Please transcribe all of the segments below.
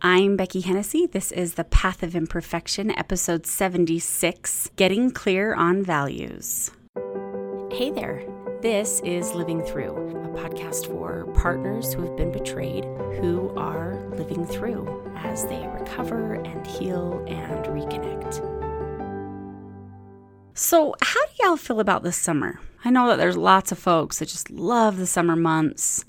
I'm Beckie Hennessy. This is The Path of Imperfection, episode 76 Getting Clear on Values. Hey there. This is Living Through, a podcast for partners who have been betrayed who are living through as they recover and heal and reconnect. So, how do y'all feel about this summer? I know that there's lots of folks that just love the summer months.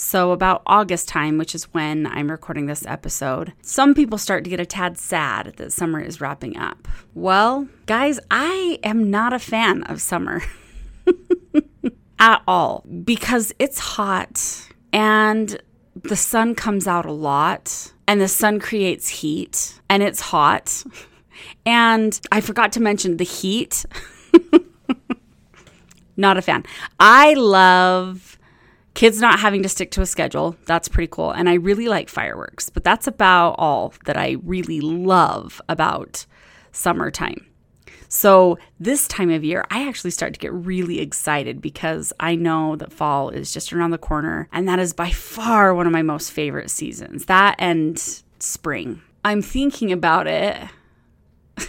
So, about August time, which is when I'm recording this episode, some people start to get a tad sad that summer is wrapping up. Well, guys, I am not a fan of summer at all because it's hot and the sun comes out a lot and the sun creates heat and it's hot. And I forgot to mention the heat. not a fan. I love kids not having to stick to a schedule. That's pretty cool. And I really like fireworks, but that's about all that I really love about summertime. So, this time of year, I actually start to get really excited because I know that fall is just around the corner. And that is by far one of my most favorite seasons that and spring. I'm thinking about it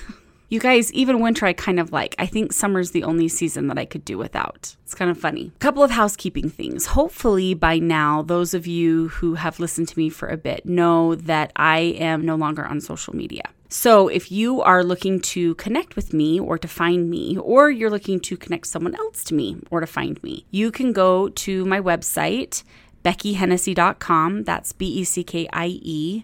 you guys, even winter, I kind of like. I think summer's the only season that I could do without. It's kind of funny. A couple of housekeeping things. Hopefully, by now, those of you who have listened to me for a bit know that I am no longer on social media. So, if you are looking to connect with me or to find me, or you're looking to connect someone else to me or to find me, you can go to my website, beckiehennessy.com. That's B E C K I E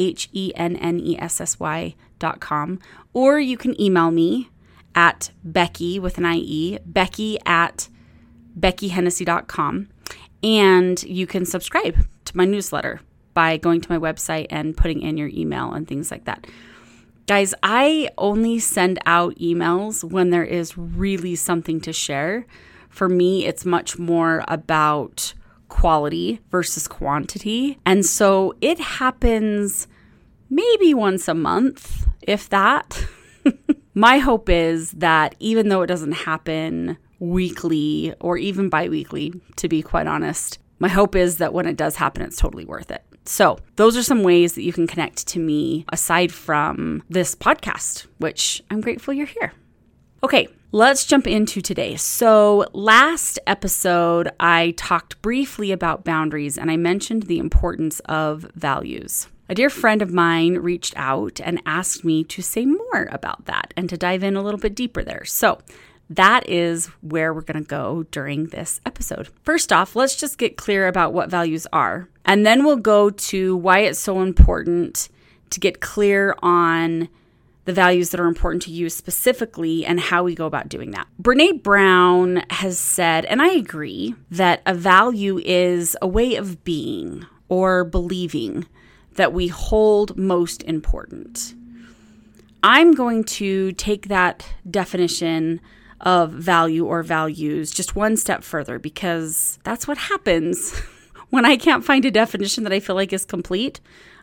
H E N N E S S Y.com or you can email me at Beckie with an IE, Beckie at BeckieHennessy.com. And you can subscribe to my newsletter by going to my website and putting in your email and things like that. Guys, I only send out emails when there is really something to share. For me, it's much more about quality versus quantity. And so it happens maybe once a month if that. My hope is that even though it doesn't happen weekly or even bi weekly, to be quite honest, my hope is that when it does happen, it's totally worth it. So, those are some ways that you can connect to me aside from this podcast, which I'm grateful you're here. Okay, let's jump into today. So, last episode, I talked briefly about boundaries and I mentioned the importance of values. A dear friend of mine reached out and asked me to say more about that and to dive in a little bit deeper there. So, that is where we're going to go during this episode. First off, let's just get clear about what values are, and then we'll go to why it's so important to get clear on the values that are important to you specifically and how we go about doing that. Brene Brown has said, and I agree, that a value is a way of being or believing that we hold most important. I'm going to take that definition of value or values just one step further because that's what happens when I can't find a definition that I feel like is complete.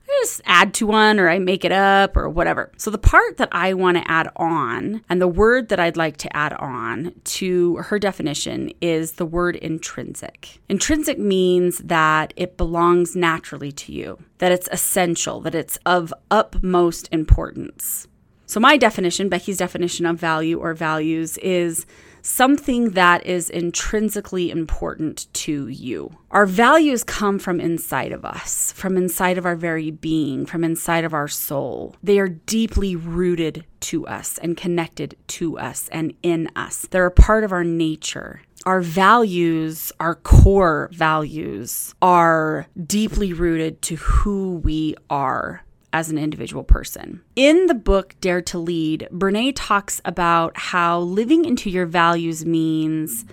I just add to one or I make it up or whatever. So, the part that I want to add on and the word that I'd like to add on to her definition is the word intrinsic. Intrinsic means that it belongs naturally to you, that it's essential, that it's of utmost importance. So, my definition, Beckie's definition of value or values, is something that is intrinsically important to you. Our values come from inside of us, from inside of our very being, from inside of our soul. They are deeply rooted to us and connected to us and in us. They're a part of our nature. Our values, our core values, are deeply rooted to who we are as an individual person. In the book Dare to Lead, Brene talks about how living into your values means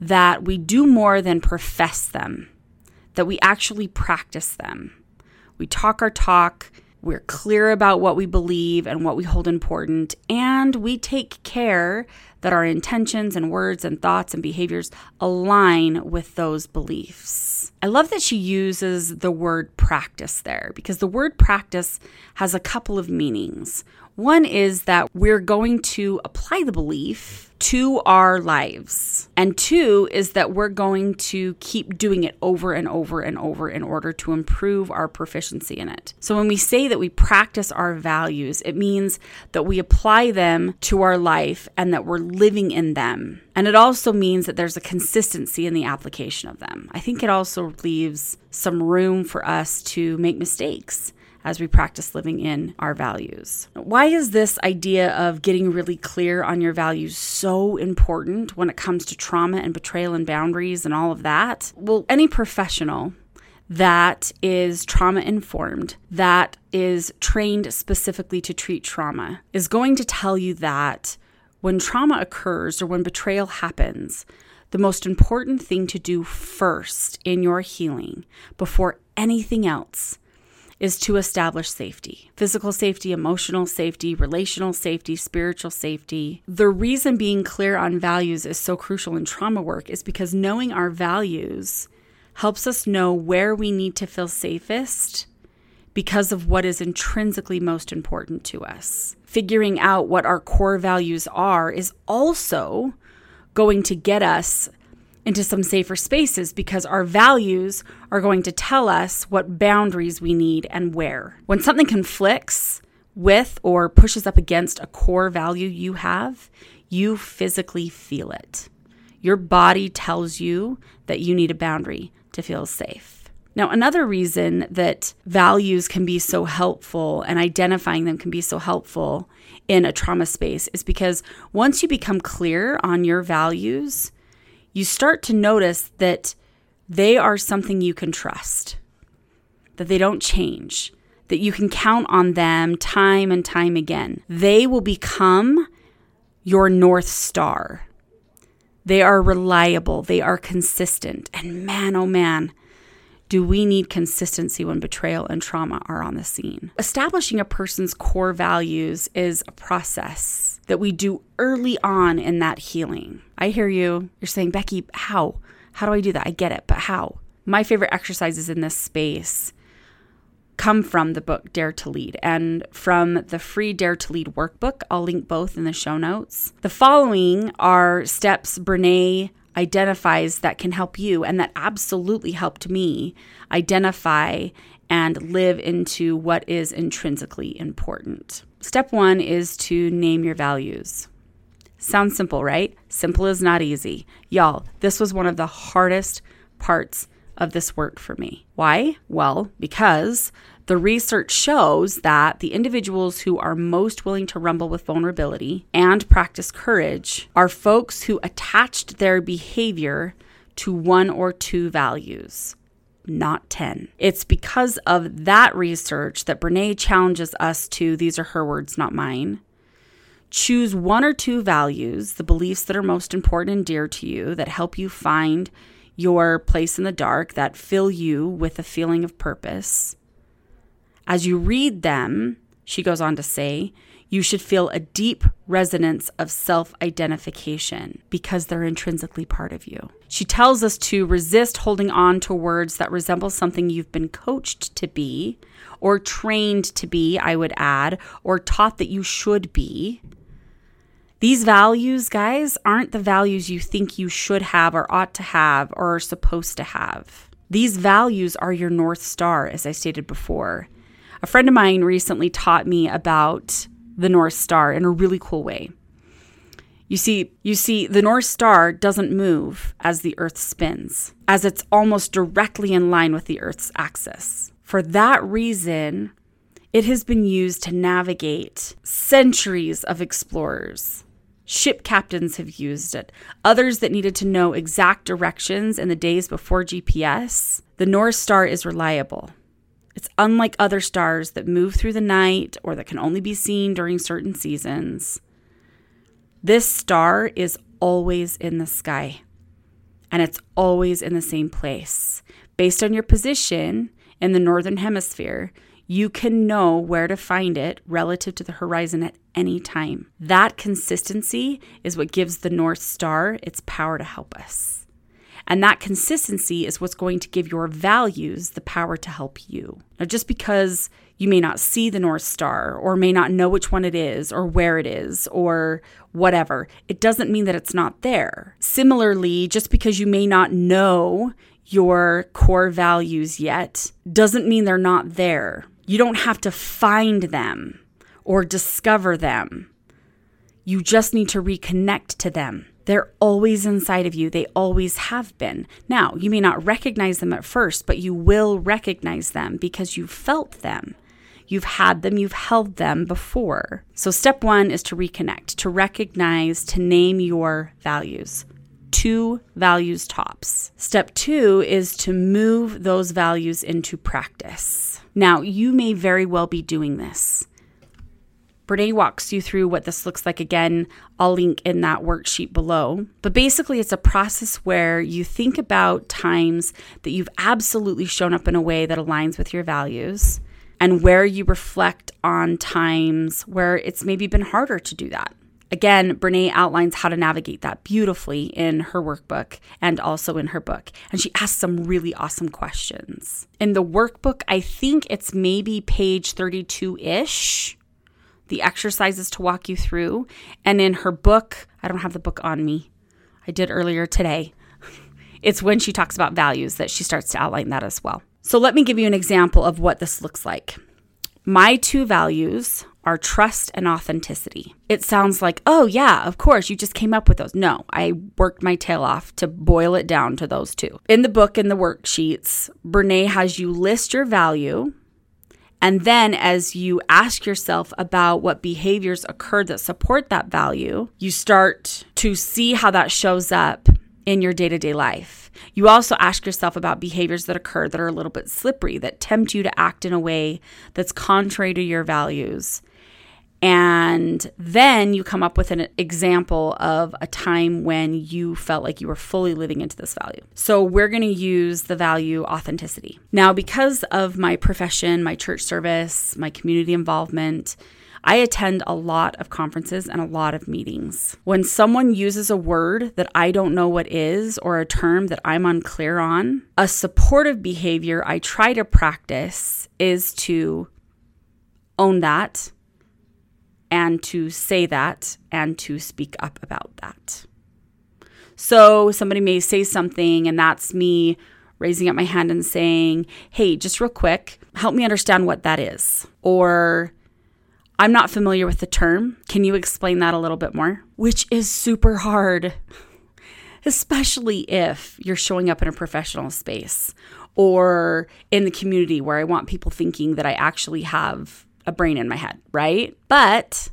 that we do more than profess them, that we actually practice them. We talk our talk, we're clear about what we believe and what we hold important, and we take care that our intentions and words and thoughts and behaviors align with those beliefs. I love that she uses the word practice there because the word practice has a couple of meanings. One is that we're going to apply the belief to our lives. And two is that we're going to keep doing it over and over and over in order to improve our proficiency in it. So when we say that we practice our values, it means that we apply them to our life and that we're living in them. And it also means that there's a consistency in the application of them. I think it also leaves some room for us to make mistakes as we practice living in our values. Why is this idea of getting really clear on your values so important when it comes to trauma and betrayal and boundaries and all of that? Well, any professional that is trauma informed, that is trained specifically to treat trauma, is going to tell you that when trauma occurs or when betrayal happens, the most important thing to do first in your healing before anything else is to establish safety physical safety, emotional safety, relational safety, spiritual safety. The reason being clear on values is so crucial in trauma work is because knowing our values helps us know where we need to feel safest because of what is intrinsically most important to us. Figuring out what our core values are is also going to get us into some safer spaces because our values are going to tell us what boundaries we need and where. When something conflicts with or pushes up against a core value you have, you physically feel it. Your body tells you that you need a boundary to feel safe. Now, another reason that values can be so helpful and identifying them can be so helpful in a trauma space is because once you become clear on your values, you start to notice that they are something you can trust, that they don't change, that you can count on them time and time again. They will become your North Star. They are reliable, they are consistent. And man, oh man, do we need consistency when betrayal and trauma are on the scene? Establishing a person's core values is a process that we do early on in that healing. I hear you. You're saying, Beckie, how? How do I do that? I get it, but how? My favorite exercises in this space come from the book Dare to Lead and from the free Dare to Lead workbook. I'll link both in the show notes. The following are steps Brene identifies that can help you and that absolutely helped me identify and live into what is intrinsically important. Step one is to name your values. Sounds simple, right? Simple is not easy. Y'all, this was one of the hardest parts of this work for me. Why? Well, because the research shows that the individuals who are most willing to rumble with vulnerability and practice courage are folks who attached their behavior to one or two values not 10. It's because of that research that Brene challenges us to, these are her words, not mine. Choose one or two values, the beliefs that are most important and dear to you, that help you find your place in the dark, that fill you with a feeling of purpose. As you read them, she goes on to say, you should feel a deep resonance of self identification because they're intrinsically part of you. She tells us to resist holding on to words that resemble something you've been coached to be, or trained to be, I would add, or taught that you should be. These values, guys, aren't the values you think you should have, or ought to have, or are supposed to have. These values are your North Star, as I stated before. A friend of mine recently taught me about the North Star in a really cool way. You see, you see the North Star doesn't move as the earth spins, as it's almost directly in line with the earth's axis. For that reason, it has been used to navigate centuries of explorers. Ship captains have used it. Others that needed to know exact directions in the days before GPS. The North Star is reliable. It's unlike other stars that move through the night or that can only be seen during certain seasons. This star is always in the sky and it's always in the same place. Based on your position in the northern hemisphere, you can know where to find it relative to the horizon at any time. That consistency is what gives the North Star its power to help us. And that consistency is what's going to give your values the power to help you. Now, just because you may not see the North Star or may not know which one it is or where it is or whatever. It doesn't mean that it's not there. Similarly, just because you may not know your core values yet doesn't mean they're not there. You don't have to find them or discover them. You just need to reconnect to them. They're always inside of you. They always have been. Now, you may not recognize them at first, but you will recognize them because you felt them. You've had them, you've held them before. So, step one is to reconnect, to recognize, to name your values. Two values tops. Step two is to move those values into practice. Now, you may very well be doing this. Brene walks you through what this looks like again. I'll link in that worksheet below. But basically, it's a process where you think about times that you've absolutely shown up in a way that aligns with your values and where you reflect on times where it's maybe been harder to do that. Again, Brene outlines how to navigate that beautifully in her workbook and also in her book. And she asks some really awesome questions. In the workbook, I think it's maybe page 32 ish the exercises to walk you through. And in her book, I don't have the book on me, I did earlier today. It's when she talks about values that she starts to outline that as well. So let me give you an example of what this looks like. My two values are trust and authenticity. It sounds like, oh, yeah, of course, you just came up with those. No, I worked my tail off to boil it down to those two. In the book, in the worksheets, Brene has you list your value and then, as you ask yourself about what behaviors occurred that support that value, you start to see how that shows up in your day to day life. You also ask yourself about behaviors that occur that are a little bit slippery, that tempt you to act in a way that's contrary to your values. And then you come up with an example of a time when you felt like you were fully living into this value. So we're going to use the value authenticity. Now, because of my profession, my church service, my community involvement, I attend a lot of conferences and a lot of meetings. When someone uses a word that I don't know what is or a term that I'm unclear on, a supportive behavior I try to practice is to own that and to say that and to speak up about that. So somebody may say something, and that's me raising up my hand and saying, Hey, just real quick, help me understand what that is. Or, I'm not familiar with the term. Can you explain that a little bit more? Which is super hard, especially if you're showing up in a professional space or in the community where I want people thinking that I actually have a brain in my head, right? But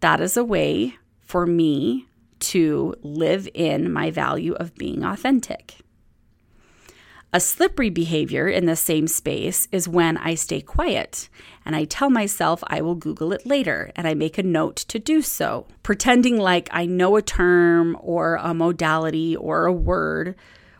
that is a way for me to live in my value of being authentic. A slippery behavior in the same space is when I stay quiet and I tell myself I will Google it later and I make a note to do so, pretending like I know a term or a modality or a word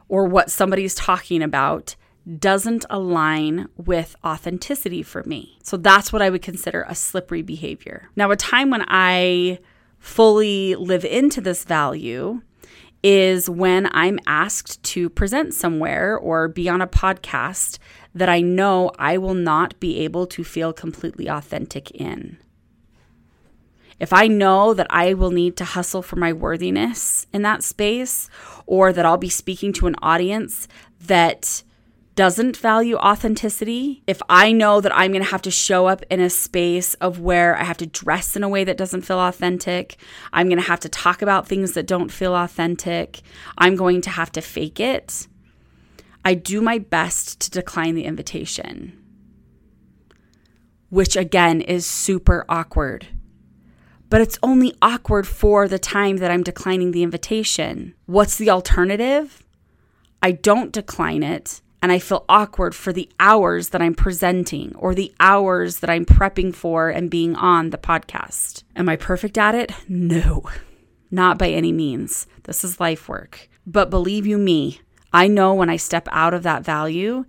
or what somebody's talking about doesn't align with authenticity for me. So that's what I would consider a slippery behavior. Now, a time when I fully live into this value is when I'm asked to present somewhere or be on a podcast that I know I will not be able to feel completely authentic in. If I know that I will need to hustle for my worthiness in that space, or that I'll be speaking to an audience that doesn't value authenticity, if I know that I'm going to have to show up in a space of where I have to dress in a way that doesn't feel authentic, I'm going to have to talk about things that don't feel authentic, I'm going to have to fake it, I do my best to decline the invitation, which again is super awkward. But it's only awkward for the time that I'm declining the invitation. What's the alternative? I don't decline it and I feel awkward for the hours that I'm presenting or the hours that I'm prepping for and being on the podcast. Am I perfect at it? No, not by any means. This is life work. But believe you me, I know when I step out of that value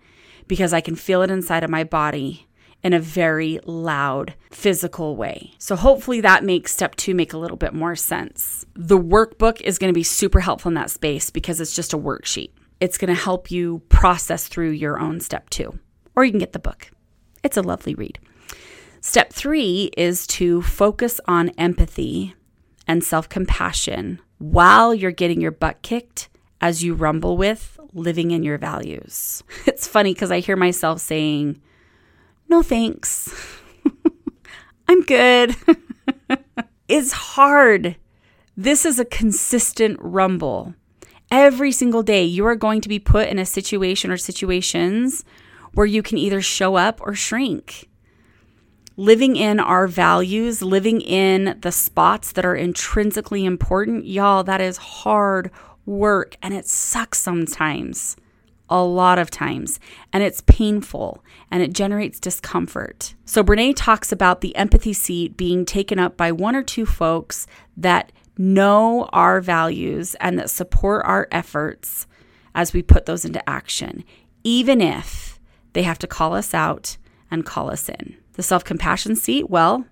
because I can feel it inside of my body in a very loud physical way. So hopefully that makes step 2 make a little bit more sense. The workbook is going to be super helpful in that space because it's just a worksheet it's going to help you process through your own step two. Or you can get the book. It's a lovely read. Step three is to focus on empathy and self compassion while you're getting your butt kicked as you rumble with living in your values. It's funny because I hear myself saying, No thanks. I'm good. it's hard. This is a consistent rumble. Every single day, you are going to be put in a situation or situations where you can either show up or shrink. Living in our values, living in the spots that are intrinsically important, y'all, that is hard work and it sucks sometimes a lot of times, and it's painful and it generates discomfort. So, Brene talks about the empathy seat being taken up by one or two folks that know our values and that support our efforts as we put those into action, even if they have to call us out and call us in. The self compassion seat, well,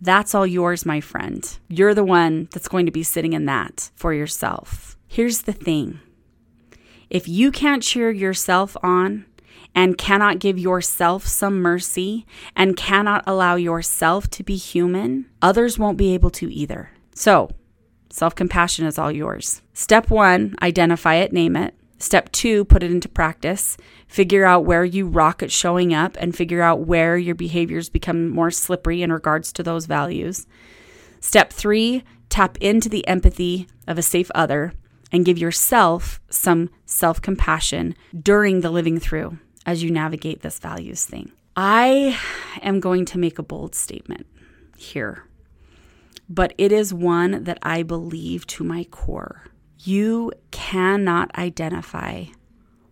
that's all yours, my friend. You're the one that's going to be sitting in that for yourself. Here's the thing if you can't cheer yourself on and cannot give yourself some mercy and cannot allow yourself to be human, others won't be able to either. So, self compassion is all yours. Step one, identify it, name it. Step two, put it into practice. Figure out where you rock at showing up and figure out where your behaviors become more slippery in regards to those values. Step three, tap into the empathy of a safe other and give yourself some self compassion during the living through as you navigate this values thing. I am going to make a bold statement here, but it is one that I believe to my core. You cannot identify,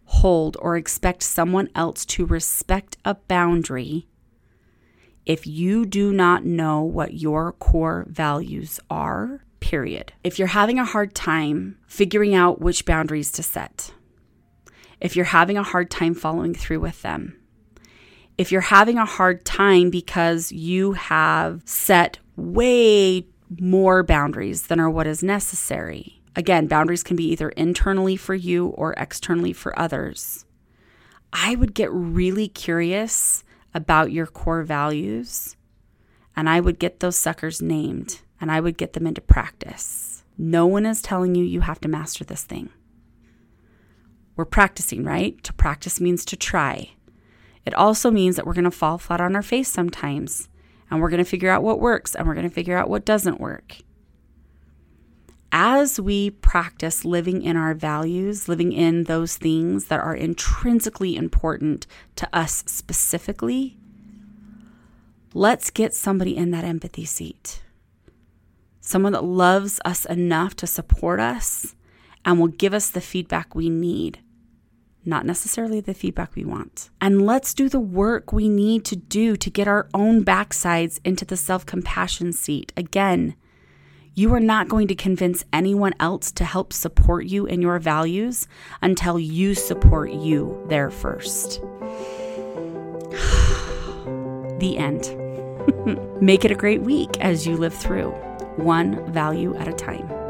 hold, or expect someone else to respect a boundary if you do not know what your core values are period. If you're having a hard time figuring out which boundaries to set, if you're having a hard time following through with them, if you're having a hard time because you have set way more boundaries than are what is necessary. Again, boundaries can be either internally for you or externally for others. I would get really curious about your core values and I would get those suckers named and I would get them into practice. No one is telling you you have to master this thing. We're practicing, right? To practice means to try. It also means that we're going to fall flat on our face sometimes, and we're going to figure out what works and we're going to figure out what doesn't work. As we practice living in our values, living in those things that are intrinsically important to us specifically, let's get somebody in that empathy seat someone that loves us enough to support us and will give us the feedback we need, not necessarily the feedback we want. And let's do the work we need to do to get our own backsides into the self compassion seat. Again, you are not going to convince anyone else to help support you in your values until you support you there first. the end. Make it a great week as you live through one value at a time.